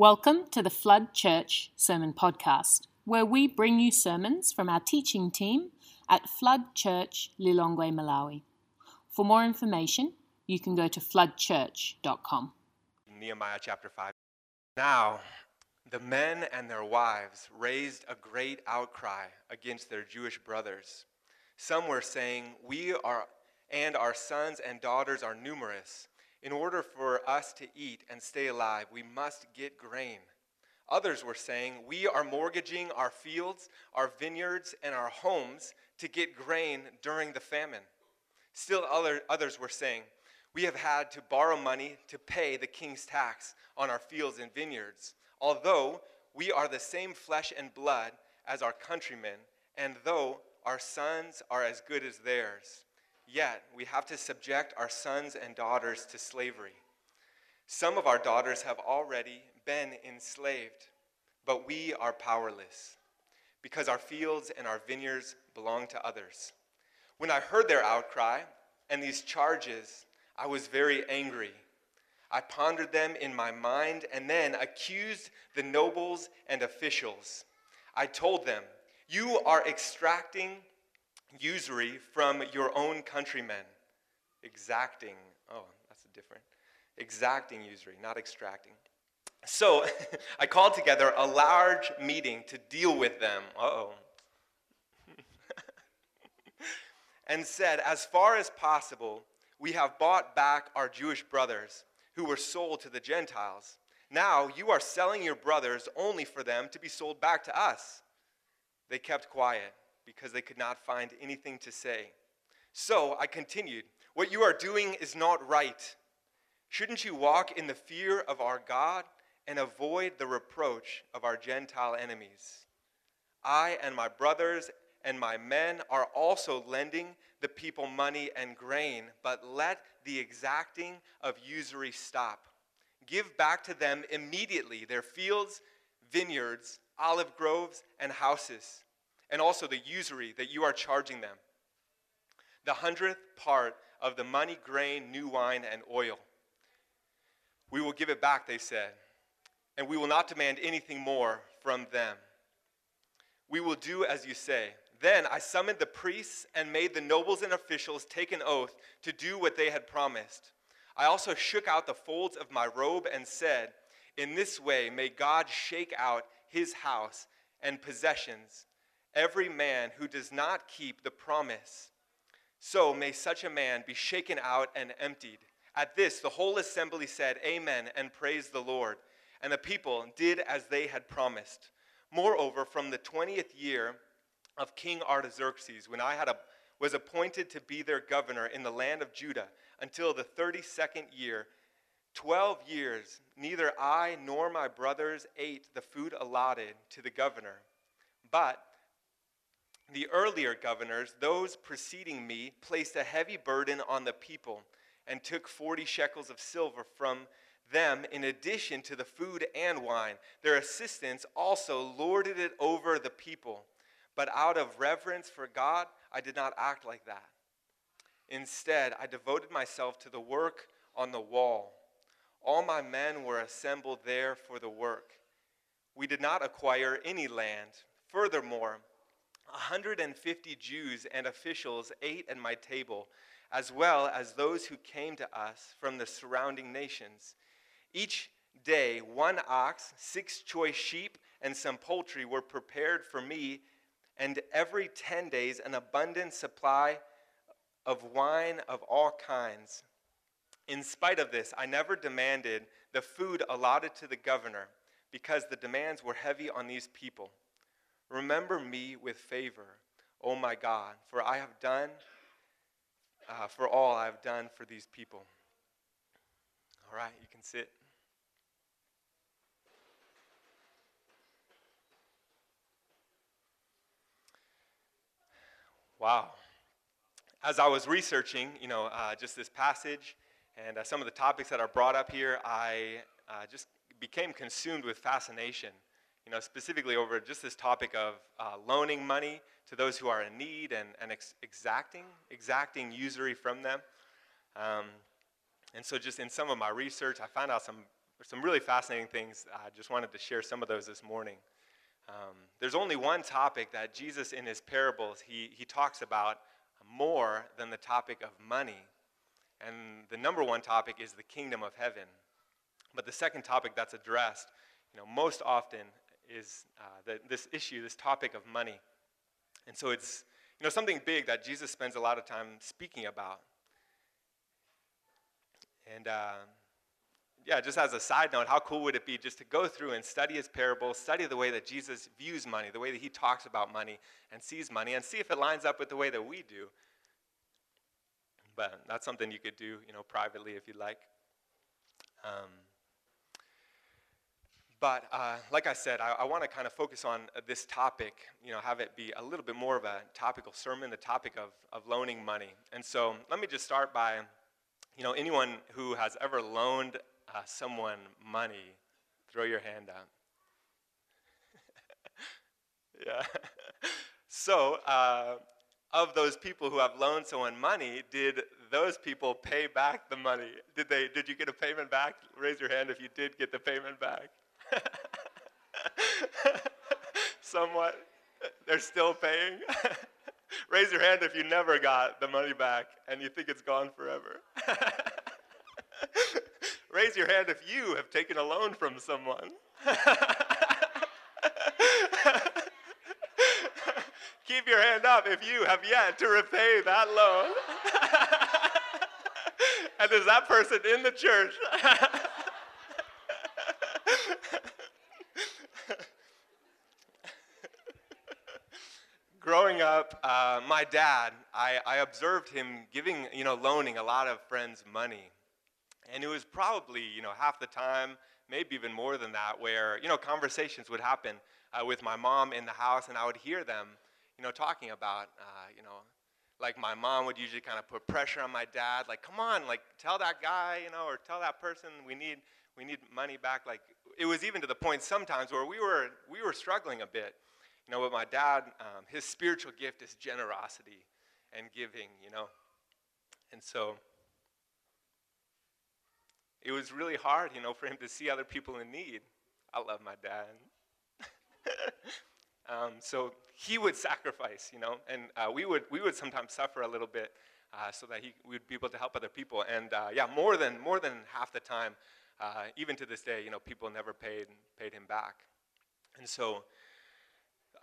Welcome to the Flood Church Sermon Podcast, where we bring you sermons from our teaching team at Flood Church Lilongwe, Malawi. For more information, you can go to floodchurch.com. Nehemiah chapter 5. Now, the men and their wives raised a great outcry against their Jewish brothers. Some were saying, We are, and our sons and daughters are numerous in order for us to eat and stay alive, we must get grain. Others were saying, We are mortgaging our fields, our vineyards, and our homes to get grain during the famine. Still, other, others were saying, We have had to borrow money to pay the king's tax on our fields and vineyards, although we are the same flesh and blood as our countrymen, and though our sons are as good as theirs. Yet, we have to subject our sons and daughters to slavery. Some of our daughters have already been enslaved, but we are powerless because our fields and our vineyards belong to others. When I heard their outcry and these charges, I was very angry. I pondered them in my mind and then accused the nobles and officials. I told them, You are extracting usury from your own countrymen. Exacting. Oh, that's a different. Exacting usury, not extracting. So I called together a large meeting to deal with them. Oh. and said, As far as possible, we have bought back our Jewish brothers who were sold to the Gentiles. Now you are selling your brothers only for them to be sold back to us. They kept quiet because they could not find anything to say. So I continued, What you are doing is not right. Shouldn't you walk in the fear of our God and avoid the reproach of our Gentile enemies? I and my brothers and my men are also lending the people money and grain, but let the exacting of usury stop. Give back to them immediately their fields, vineyards, olive groves, and houses and also the usury that you are charging them. The hundredth part of the money, grain, new wine, and oil. We will give it back, they said, and we will not demand anything more from them. We will do as you say. Then I summoned the priests and made the nobles and officials take an oath to do what they had promised. I also shook out the folds of my robe and said, In this way may God shake out his house and possessions every man who does not keep the promise. So may such a man be shaken out and emptied. At this, the whole assembly said, Amen, and praised the Lord. And the people did as they had promised. Moreover, from the 20th year of King Artaxerxes, when I was appointed to be their governor in the land of Judah, until the 32nd year, 12 years, neither I nor my brothers ate the food allotted to the governor. But the earlier governors, those preceding me, placed a heavy burden on the people and took 40 shekels of silver from them in addition to the food and wine. Their assistants also lorded it over the people. But out of reverence for God, I did not act like that. Instead, I devoted myself to the work on the wall. All my men were assembled there for the work. We did not acquire any land. Furthermore, 150 Jews and officials ate at my table, as well as those who came to us from the surrounding nations. Each day, one ox, six choice sheep, and some poultry were prepared for me, and every 10 days, an abundant supply of wine of all kinds. In spite of this, I never demanded the food allotted to the governor because the demands were heavy on these people. Remember me with favor, O my God, for I have done, uh, for all I have done for these people. All right, you can sit. Wow. As I was researching, you know, uh, just this passage and uh, some of the topics that are brought up here, I uh, just became consumed with fascination you know, specifically over just this topic of uh, loaning money to those who are in need and, and ex- exacting, exacting usury from them. Um, and so, just in some of my research, I found out some some really fascinating things. I just wanted to share some of those this morning. Um, there's only one topic that Jesus in his parables he, he talks about more than the topic of money. And the number one topic is the kingdom of heaven. But the second topic that's addressed, you know, most often is uh, the, this issue, this topic of money. And so it's, you know, something big that Jesus spends a lot of time speaking about. And uh, yeah, just as a side note, how cool would it be just to go through and study his parables, study the way that Jesus views money, the way that he talks about money and sees money, and see if it lines up with the way that we do. But that's something you could do, you know, privately if you'd like. Um, but uh, like I said, I, I want to kind of focus on uh, this topic, you know, have it be a little bit more of a topical sermon, the topic of, of loaning money. And so let me just start by, you know, anyone who has ever loaned uh, someone money, throw your hand up. yeah. so, uh, of those people who have loaned someone money, did those people pay back the money? Did they? Did you get a payment back? Raise your hand if you did get the payment back. Somewhat. They're still paying. Raise your hand if you never got the money back and you think it's gone forever. Raise your hand if you have taken a loan from someone. Keep your hand up if you have yet to repay that loan. and is that person in the church? Growing up, uh, my dad, I, I observed him giving, you know, loaning a lot of friends money. And it was probably, you know, half the time, maybe even more than that, where, you know, conversations would happen uh, with my mom in the house, and I would hear them, you know, talking about, uh, you know, like my mom would usually kind of put pressure on my dad, like, come on, like, tell that guy, you know, or tell that person we need, we need money back. Like, it was even to the point sometimes where we were, we were struggling a bit. You know, with my dad, um, his spiritual gift is generosity and giving, you know. And so, it was really hard, you know, for him to see other people in need. I love my dad. um, so he would sacrifice, you know, and uh, we would we would sometimes suffer a little bit uh, so that he would be able to help other people. And uh, yeah, more than more than half the time, uh, even to this day, you know, people never paid paid him back. And so.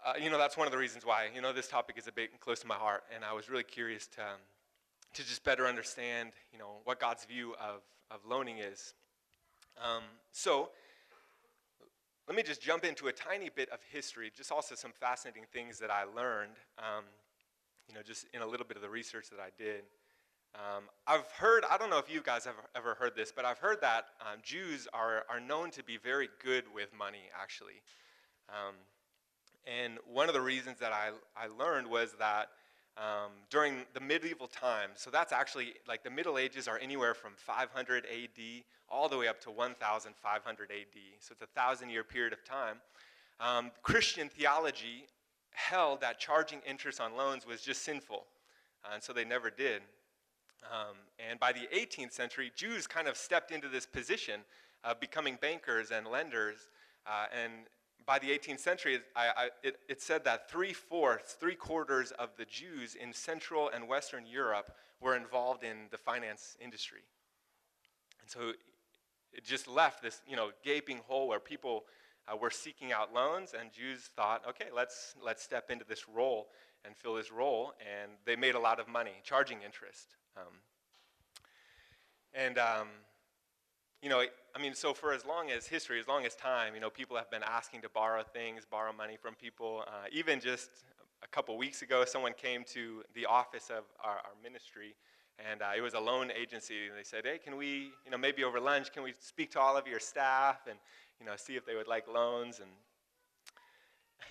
Uh, you know that's one of the reasons why you know this topic is a bit close to my heart, and I was really curious to um, to just better understand you know what God's view of of loaning is. Um, so, let me just jump into a tiny bit of history, just also some fascinating things that I learned, um, you know, just in a little bit of the research that I did. Um, I've heard, I don't know if you guys have ever heard this, but I've heard that um, Jews are, are known to be very good with money, actually. And one of the reasons that I, I learned was that um, during the medieval times. So that's actually like the Middle Ages are anywhere from 500 AD all the way up to 1500 AD. So it's a thousand year period of time. Um, Christian theology held that charging interest on loans was just sinful, uh, and so they never did. Um, and by the 18th century, Jews kind of stepped into this position of becoming bankers and lenders, uh, and by the 18th century, I, I, it, it said that three fourths, three quarters of the Jews in Central and Western Europe were involved in the finance industry. And so it just left this, you know, gaping hole where people uh, were seeking out loans, and Jews thought, okay, let's let's step into this role and fill this role, and they made a lot of money charging interest. Um, and um, you know, I mean, so for as long as history, as long as time, you know, people have been asking to borrow things, borrow money from people. Uh, even just a couple weeks ago, someone came to the office of our, our ministry, and uh, it was a loan agency. And they said, "Hey, can we, you know, maybe over lunch, can we speak to all of your staff and, you know, see if they would like loans?" And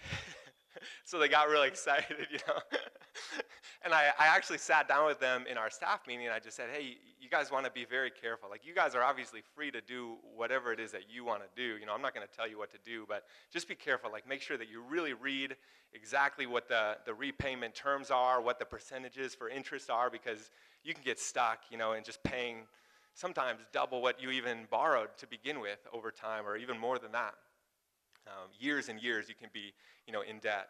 so they got really excited, you know. and I, I actually sat down with them in our staff meeting and I just said, hey, you guys want to be very careful. Like, you guys are obviously free to do whatever it is that you want to do. You know, I'm not going to tell you what to do, but just be careful. Like, make sure that you really read exactly what the, the repayment terms are, what the percentages for interest are, because you can get stuck, you know, in just paying sometimes double what you even borrowed to begin with over time, or even more than that. Um, years and years you can be, you know, in debt.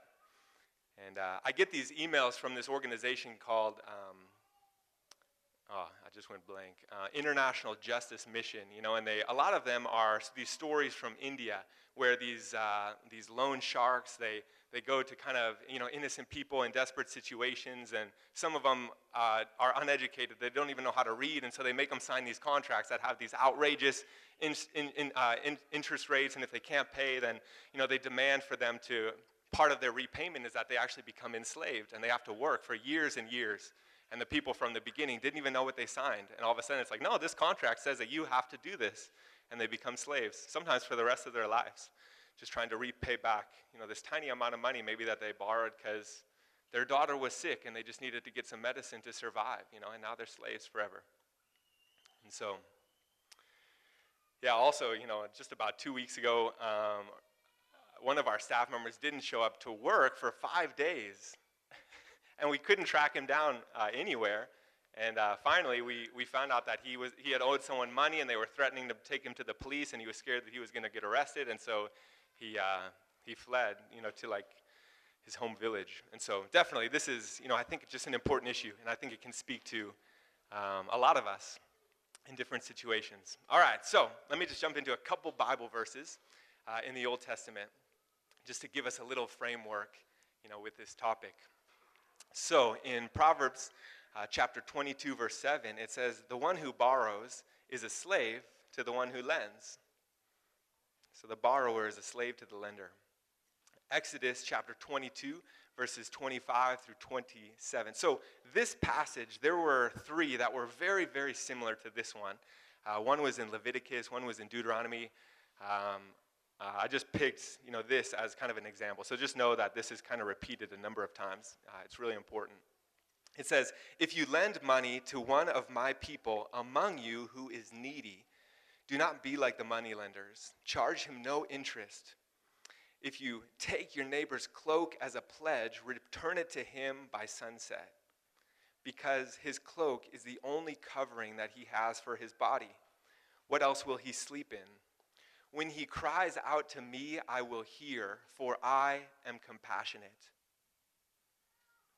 And uh, I get these emails from this organization called, um, oh, I just went blank, uh, International Justice Mission, you know, and they, a lot of them are these stories from India where these, uh, these loan sharks, they, they go to kind of, you know, innocent people in desperate situations, and some of them uh, are uneducated. They don't even know how to read, and so they make them sign these contracts that have these outrageous in, in, in, uh, interest rates, and if they can't pay, then, you know, they demand for them to, part of their repayment is that they actually become enslaved, and they have to work for years and years. And the people from the beginning didn't even know what they signed. And all of a sudden, it's like, no, this contract says that you have to do this. And they become slaves, sometimes for the rest of their lives just trying to repay back, you know, this tiny amount of money maybe that they borrowed because their daughter was sick and they just needed to get some medicine to survive, you know, and now they're slaves forever. And so, yeah, also, you know, just about two weeks ago, um, one of our staff members didn't show up to work for five days. And we couldn't track him down uh, anywhere. And uh, finally, we, we found out that he, was, he had owed someone money and they were threatening to take him to the police, and he was scared that he was going to get arrested. And so he, uh, he fled, you know, to like his home village. And so definitely this is, you know, I think just an important issue, and I think it can speak to um, a lot of us in different situations. All right, so let me just jump into a couple Bible verses uh, in the Old Testament just to give us a little framework, you know, with this topic. So in Proverbs uh, chapter 22, verse 7, it says, The one who borrows is a slave to the one who lends. So the borrower is a slave to the lender. Exodus chapter 22, verses 25 through 27. So, this passage, there were three that were very, very similar to this one. Uh, one was in Leviticus, one was in Deuteronomy. Um, uh, I just picked, you know, this as kind of an example. So just know that this is kind of repeated a number of times. Uh, it's really important. It says, "If you lend money to one of my people among you who is needy, do not be like the moneylenders. Charge him no interest. If you take your neighbor's cloak as a pledge, return it to him by sunset, because his cloak is the only covering that he has for his body. What else will he sleep in? When he cries out to me, I will hear, for I am compassionate.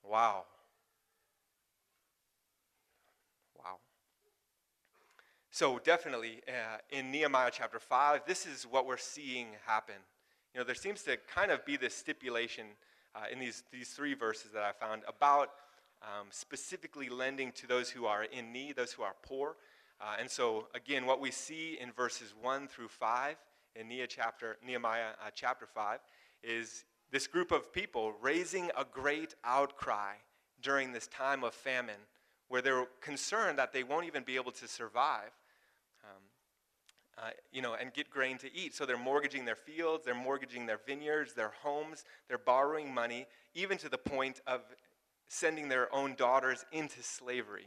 Wow. Wow. So, definitely uh, in Nehemiah chapter 5, this is what we're seeing happen. You know, there seems to kind of be this stipulation uh, in these, these three verses that I found about um, specifically lending to those who are in need, those who are poor. Uh, and so, again, what we see in verses 1 through 5 in Nehemiah chapter, Nehemiah, uh, chapter 5 is this group of people raising a great outcry during this time of famine where they're concerned that they won't even be able to survive uh, you know, and get grain to eat. So they're mortgaging their fields, they're mortgaging their vineyards, their homes, they're borrowing money, even to the point of sending their own daughters into slavery.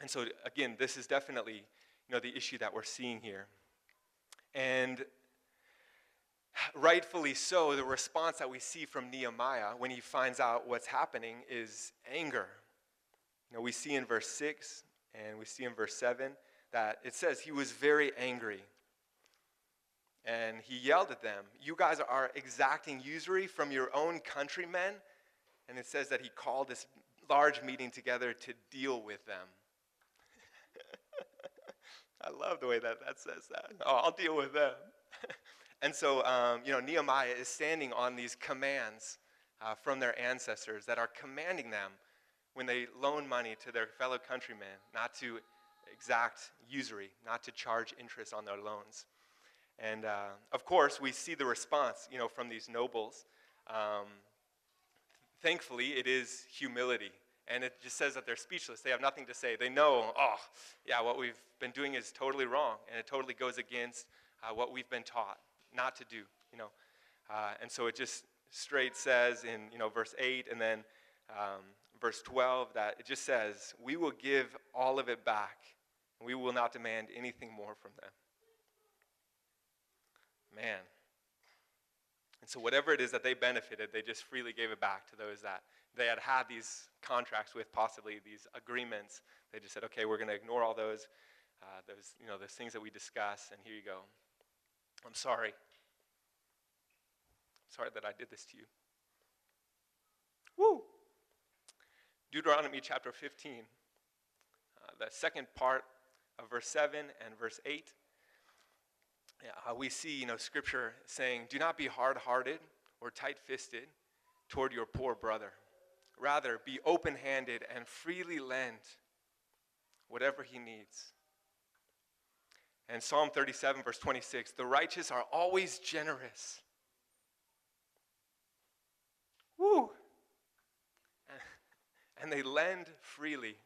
And so, again, this is definitely, you know, the issue that we're seeing here. And rightfully so, the response that we see from Nehemiah when he finds out what's happening is anger. You know, we see in verse 6 and we see in verse 7 that it says he was very angry. And he yelled at them, You guys are exacting usury from your own countrymen. And it says that he called this large meeting together to deal with them. I love the way that that says that. Oh, I'll deal with them. and so, um, you know, Nehemiah is standing on these commands uh, from their ancestors that are commanding them when they loan money to their fellow countrymen not to exact usury, not to charge interest on their loans. And uh, of course, we see the response, you know, from these nobles. Um, thankfully, it is humility. And it just says that they're speechless. They have nothing to say. They know, oh, yeah, what we've been doing is totally wrong. And it totally goes against uh, what we've been taught not to do, you know. Uh, and so it just straight says in, you know, verse 8 and then um, verse 12 that it just says, we will give all of it back and we will not demand anything more from them. Man. And And so, whatever it is that they benefited, they just freely gave it back to those that they had had these contracts with, possibly these agreements. They just said, okay, we're going to ignore all those, uh, those, you know, those things that we discuss, and here you go. I'm sorry. Sorry that I did this to you. Woo! Deuteronomy chapter 15, uh, the second part of verse 7 and verse 8. Yeah, we see, you know, scripture saying, Do not be hard hearted or tight fisted toward your poor brother. Rather, be open handed and freely lend whatever he needs. And Psalm 37, verse 26 the righteous are always generous. Woo! And they lend freely.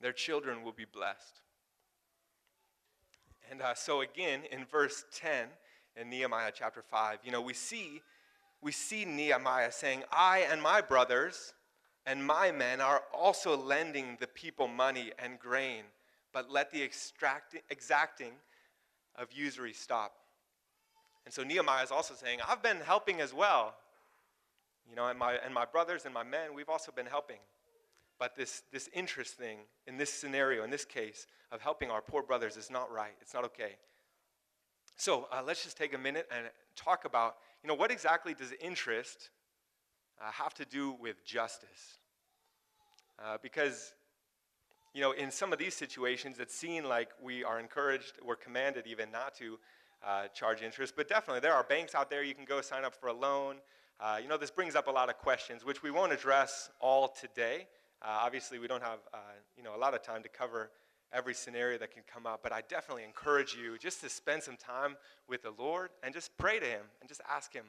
Their children will be blessed. And uh, so, again, in verse 10 in Nehemiah chapter 5, you know, we see, we see Nehemiah saying, I and my brothers and my men are also lending the people money and grain, but let the exacting of usury stop. And so Nehemiah is also saying, I've been helping as well. You know, and my, and my brothers and my men, we've also been helping. But this, this interest thing in this scenario, in this case, of helping our poor brothers is not right. It's not okay. So uh, let's just take a minute and talk about, you know, what exactly does interest uh, have to do with justice? Uh, because, you know, in some of these situations, it seems like we are encouraged, we're commanded even not to uh, charge interest. But definitely, there are banks out there you can go sign up for a loan. Uh, you know, this brings up a lot of questions, which we won't address all today. Uh, obviously, we don't have uh, you know a lot of time to cover every scenario that can come up, but I definitely encourage you just to spend some time with the Lord and just pray to Him and just ask Him,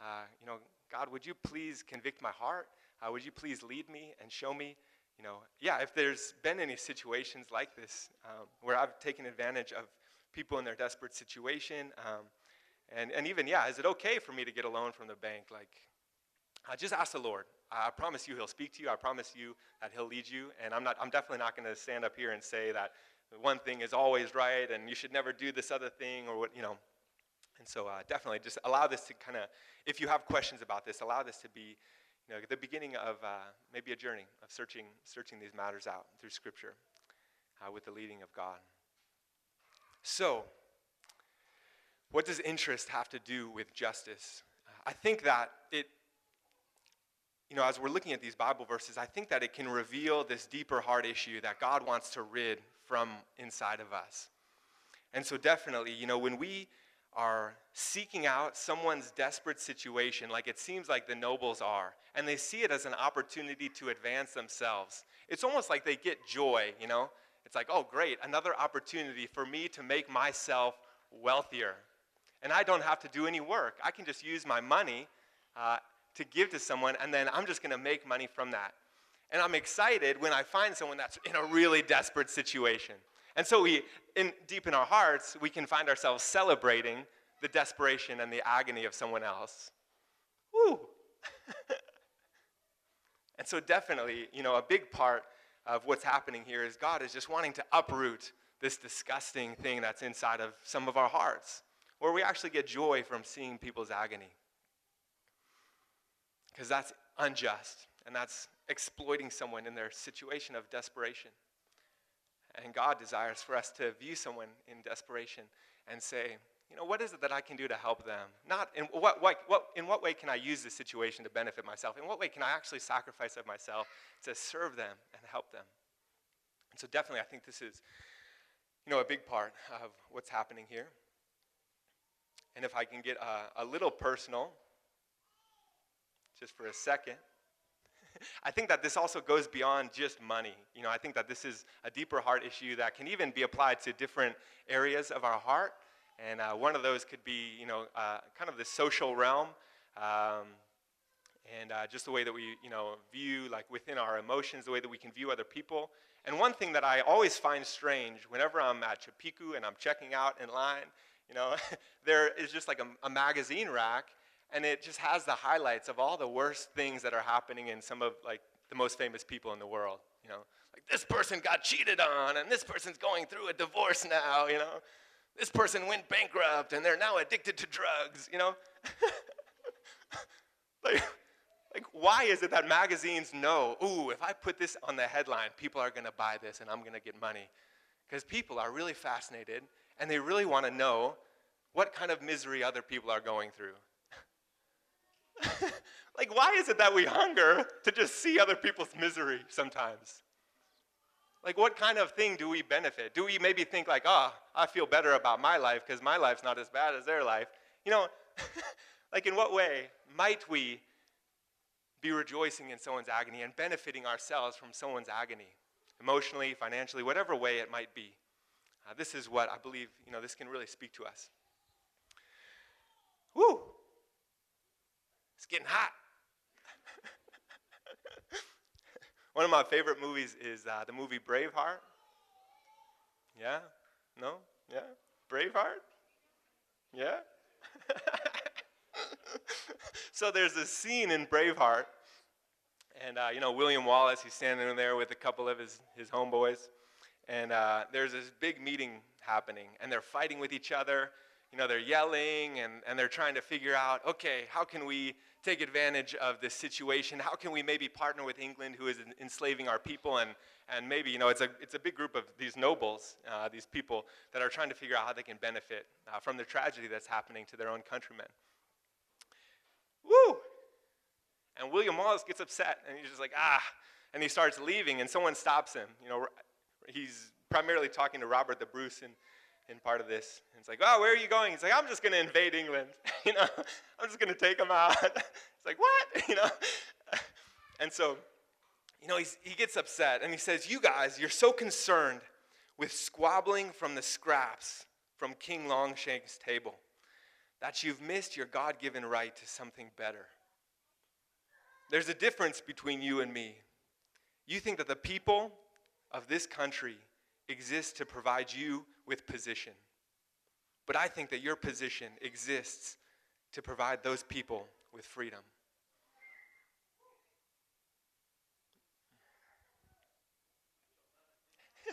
uh, you know, God, would you please convict my heart? Uh, would you please lead me and show me? You know, yeah, if there's been any situations like this um, where I've taken advantage of people in their desperate situation, um, and, and even, yeah, is it okay for me to get a loan from the bank? Like, uh, just ask the Lord. I promise you he'll speak to you. I promise you that he'll lead you. And I'm, not, I'm definitely not going to stand up here and say that one thing is always right and you should never do this other thing or what, you know. And so uh, definitely just allow this to kind of, if you have questions about this, allow this to be you know, the beginning of uh, maybe a journey of searching, searching these matters out through Scripture uh, with the leading of God. So, what does interest have to do with justice? I think that it you know, as we're looking at these Bible verses, I think that it can reveal this deeper heart issue that God wants to rid from inside of us. And so, definitely, you know, when we are seeking out someone's desperate situation, like it seems like the nobles are, and they see it as an opportunity to advance themselves, it's almost like they get joy, you know? It's like, oh, great, another opportunity for me to make myself wealthier. And I don't have to do any work. I can just use my money uh, to give to someone, and then I'm just to make money from that. And I'm excited when I find someone that's in a really desperate situation. And so we, in, deep in our hearts, we can find ourselves celebrating the desperation and the agony of someone else. Woo! and so definitely, you know, a big part of what's happening here is God is just wanting to uproot this disgusting thing that's inside of some of our hearts, where we actually get joy from seeing people's agony because that's unjust and that's exploiting someone in their situation of desperation. And God desires for us to view someone in desperation and say, you know, what is it that I can do to help them? Not in what, what, what, in what way can I use this situation to benefit myself? In what way can I actually sacrifice of myself to serve them and help them? And so definitely I think this is, you know, a big part of what's happening here. And if I can get a, a little personal, just for a second. I think that this also goes beyond just money. You know, I think that this is a deeper heart issue that can even be applied to different areas of our heart. And uh, one of those could be, you know, uh, kind of the social realm, um, and uh, just the way that we, you know, view, like within our emotions, the way that we can view other people. And one thing that I always find strange whenever I'm at Chipiku and I'm checking out in line, you know, there is just like a, a magazine rack and it just has the highlights of all the worst things that are happening in some of like the most famous people in the world you know like this person got cheated on and this person's going through a divorce now you know this person went bankrupt and they're now addicted to drugs, you know? like, like, why is it that magazines know, ooh, if I put this on the headline, people are gonna buy this and I'm gonna get money? Because people are really fascinated and they really wanna know what kind of misery other people are going through. like, why is it that we hunger to just see other people's misery sometimes? Like, what kind of thing do we benefit? Do we maybe think, like, oh, I feel better about my life because my life's not as bad as their life? You know, like, in what way might we be rejoicing in someone's agony and benefiting ourselves from someone's agony? Emotionally, financially, whatever way it might be. Uh, this is what I believe, you know, this can really speak to us. Woo! Getting hot. One of my favorite movies is uh, the movie Braveheart. Yeah? No? Yeah? Braveheart? Yeah? so there's a scene in Braveheart, and uh, you know, William Wallace, he's standing in there with a couple of his, his homeboys, and uh, there's this big meeting happening, and they're fighting with each other. You know, they're yelling and, and they're trying to figure out, okay, how can we take advantage of this situation? How can we maybe partner with England, who is enslaving our people? And, and maybe, you know, it's a, it's a big group of these nobles, uh, these people that are trying to figure out how they can benefit uh, from the tragedy that's happening to their own countrymen. Woo! And William Wallace gets upset, and he's just like, ah, and he starts leaving, and someone stops him. You know, he's primarily talking to Robert the Bruce in, in part of this. And it's like, oh, where are you going? He's like, I'm just going to invade England. you know, I'm just going to take them out. it's like, what? you know? and so, you know, he gets upset, and he says, you guys, you're so concerned with squabbling from the scraps from King Longshank's table that you've missed your God given right to something better. There's a difference between you and me. You think that the people of this country exist to provide you with position. But I think that your position exists to provide those people with freedom.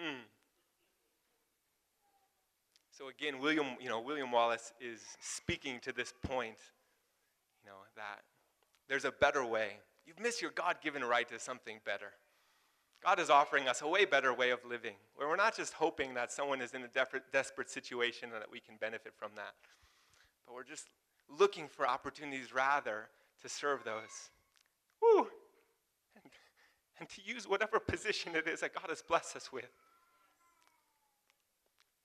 mm. So again, William, you know, William Wallace is speaking to this point, you know, that there's a better way. You've missed your God given right to something better. God is offering us a way better way of living, where we're not just hoping that someone is in a desperate situation and that we can benefit from that, but we're just looking for opportunities rather to serve those. Woo! And, and to use whatever position it is that God has blessed us with.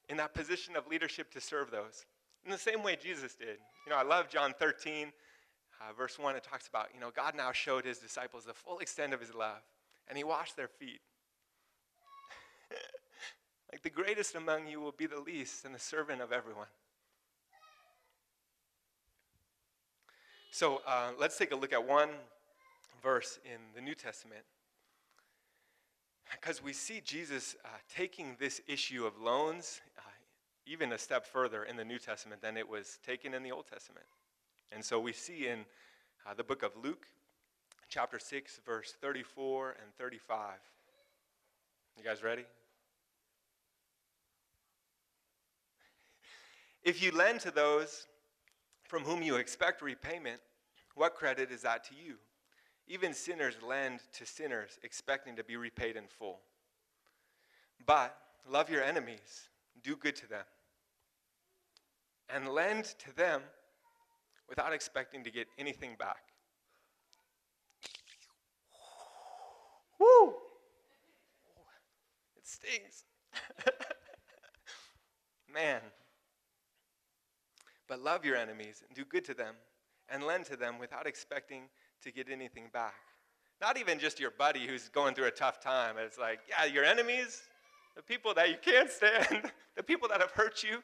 In that position of leadership to serve those. In the same way Jesus did. You know, I love John 13 uh, verse 1, it talks about, you know, God now showed his disciples the full extent of his love, and he washed their feet. like the greatest among you will be the least and the servant of everyone. So uh, let's take a look at one verse in the New Testament. Because we see Jesus uh, taking this issue of loans uh, even a step further in the New Testament than it was taken in the Old Testament. And so we see in uh, the book of Luke, chapter 6, verse 34 and 35. You guys ready? If you lend to those from whom you expect repayment, what credit is that to you? Even sinners lend to sinners, expecting to be repaid in full. But love your enemies, do good to them, and lend to them without expecting to get anything back. Woo! It stings. Man. But love your enemies and do good to them and lend to them without expecting to get anything back. Not even just your buddy who's going through a tough time. It's like, yeah, your enemies, the people that you can't stand, the people that have hurt you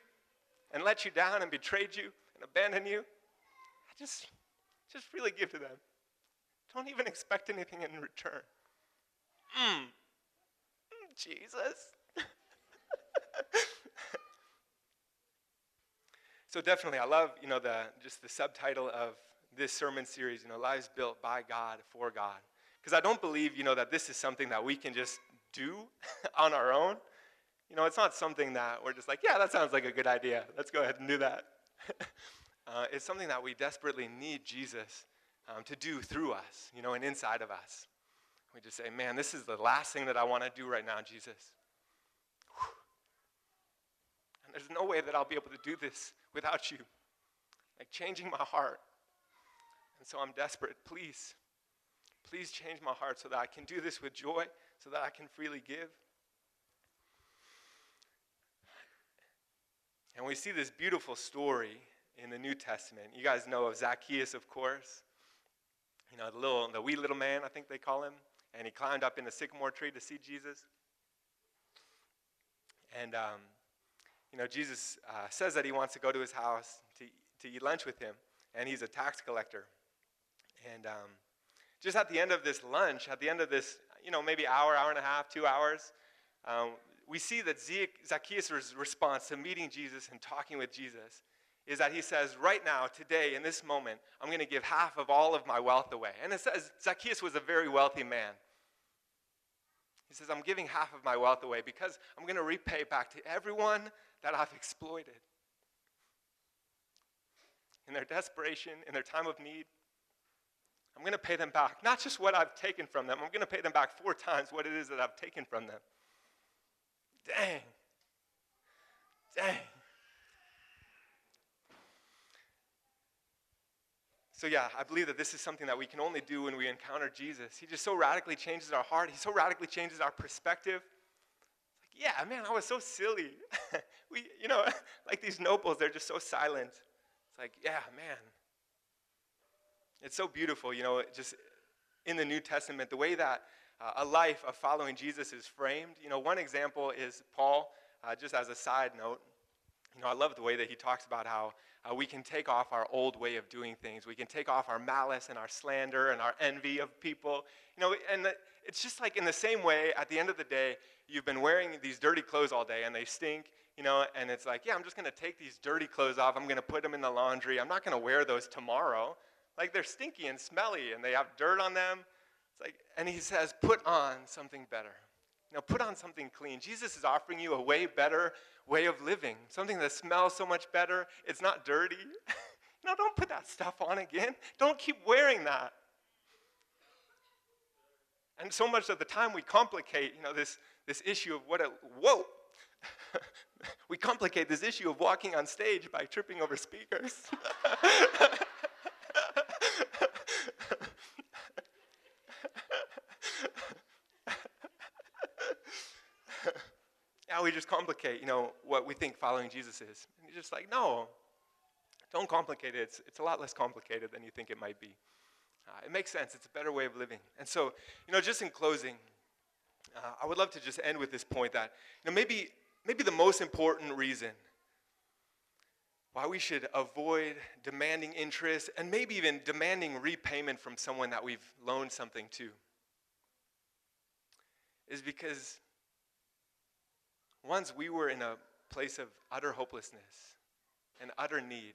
and let you down and betrayed you and abandoned you. Just, just really give to them. Don't even expect anything in return. Mm. Jesus. so definitely, I love you know the just the subtitle of this sermon series. You know, lives built by God for God, Because I don't believe, you know, that this is something that we can just do on our own. You know, it's not something that we're just like, yeah, that sounds like a good idea. Let's go ahead and do that. uh, it's something that we desperately need Jesus um, to do through us, you know, and inside of us. We just say, man, this is the last thing that I want to do right now, Jesus. And there's no way that I'll be able to do this without you. Like changing my heart. And so I'm desperate. Please, please change my heart so that I can do this with joy, so that I can freely give. And we see this beautiful story in the New Testament. You guys know of Zacchaeus, of course. You know, the little, the wee little man, I think they call him and he climbed up in the sycamore tree to see Jesus. And, um, you know, Jesus uh, says that he wants to go to his house to, to eat lunch with him, and he's a tax collector. And um, just at the end of this lunch, at the end of this, you know, maybe hour, hour and a half, two hours, um, we see that Zacchaeus' response to meeting Jesus and talking with Jesus is that he says, Right now, today, in this moment, I'm going to give half of all of my wealth away. And it says Zacchaeus was a very wealthy man. He says, I'm giving half of my wealth away because I'm going to repay back to everyone that I've exploited. In their desperation, in their time of need, I'm going to pay them back. Not just what I've taken from them, I'm going to pay them back four times what it is that I've taken from them. Dang. Dang. So, yeah, I believe that this is something that we can only do when we encounter Jesus. He just so radically changes our heart, He so radically changes our perspective. Like, yeah, man, I was so silly. we, you know, like these nobles, they're just so silent. It's like, yeah, man. It's so beautiful, you know, just in the New Testament, the way that uh, a life of following Jesus is framed. You know, one example is Paul, uh, just as a side note. You know, I love the way that he talks about how uh, we can take off our old way of doing things. We can take off our malice and our slander and our envy of people. You know, and it's just like in the same way, at the end of the day, you've been wearing these dirty clothes all day and they stink, you know, and it's like, yeah, I'm just going to take these dirty clothes off. I'm going to put them in the laundry. I'm not going to wear those tomorrow. Like they're stinky and smelly and they have dirt on them. It's like, and he says, put on something better. Know, put on something clean. Jesus is offering you a way better way of living, something that smells so much better. It's not dirty. no, don't put that stuff on again. Don't keep wearing that. And so much of the time we complicate, you know, this, this issue of what a, whoa, we complicate this issue of walking on stage by tripping over speakers. we just complicate, you know, what we think following Jesus is. And you're just like, no, don't complicate it. It's, it's a lot less complicated than you think it might be. Uh, it makes sense. It's a better way of living. And so, you know, just in closing, uh, I would love to just end with this point that, you know, maybe, maybe the most important reason why we should avoid demanding interest and maybe even demanding repayment from someone that we've loaned something to is because once we were in a place of utter hopelessness and utter need,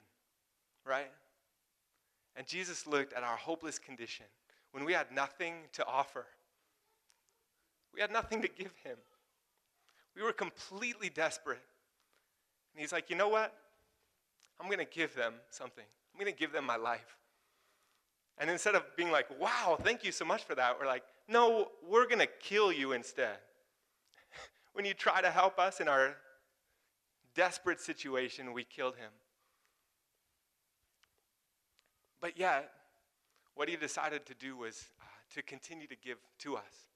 right? And Jesus looked at our hopeless condition when we had nothing to offer. We had nothing to give him. We were completely desperate. And he's like, you know what? I'm going to give them something. I'm going to give them my life. And instead of being like, wow, thank you so much for that, we're like, no, we're going to kill you instead when you try to help us in our desperate situation, we killed him. But yet, what he decided to do was uh, to continue to give to us.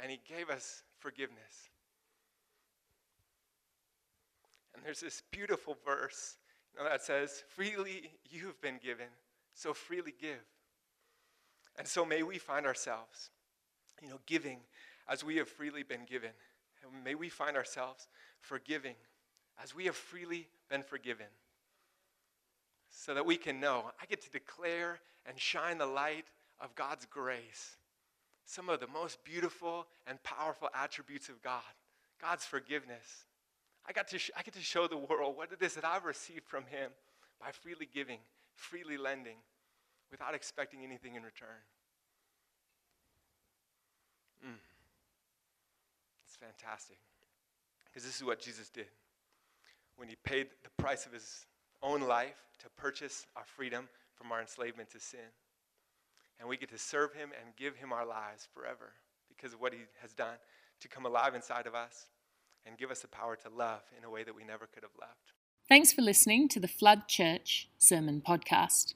And he gave us forgiveness. And there's this beautiful verse you know, that says, Freely you've been given, so freely give. And so may we find ourselves, you know, giving as we have freely been given. And may we find ourselves forgiving as we have freely been forgiven. So that we can know I get to declare and shine the light of God's grace. Some of the most beautiful and powerful attributes of God God's forgiveness. I, got to sh- I get to show the world what it is that I've received from Him by freely giving, freely lending, without expecting anything in return. Mm. It's fantastic. Because this is what Jesus did when he paid the price of his own life to purchase our freedom from our enslavement to sin. And we get to serve him and give him our lives forever because of what he has done to come alive inside of us and give us the power to love in a way that we never could have loved. Thanks for listening to the Flood Church Sermon Podcast.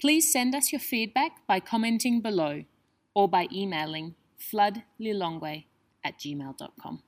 Please send us your feedback by commenting below or by emailing floodlilongwe at gmail.com.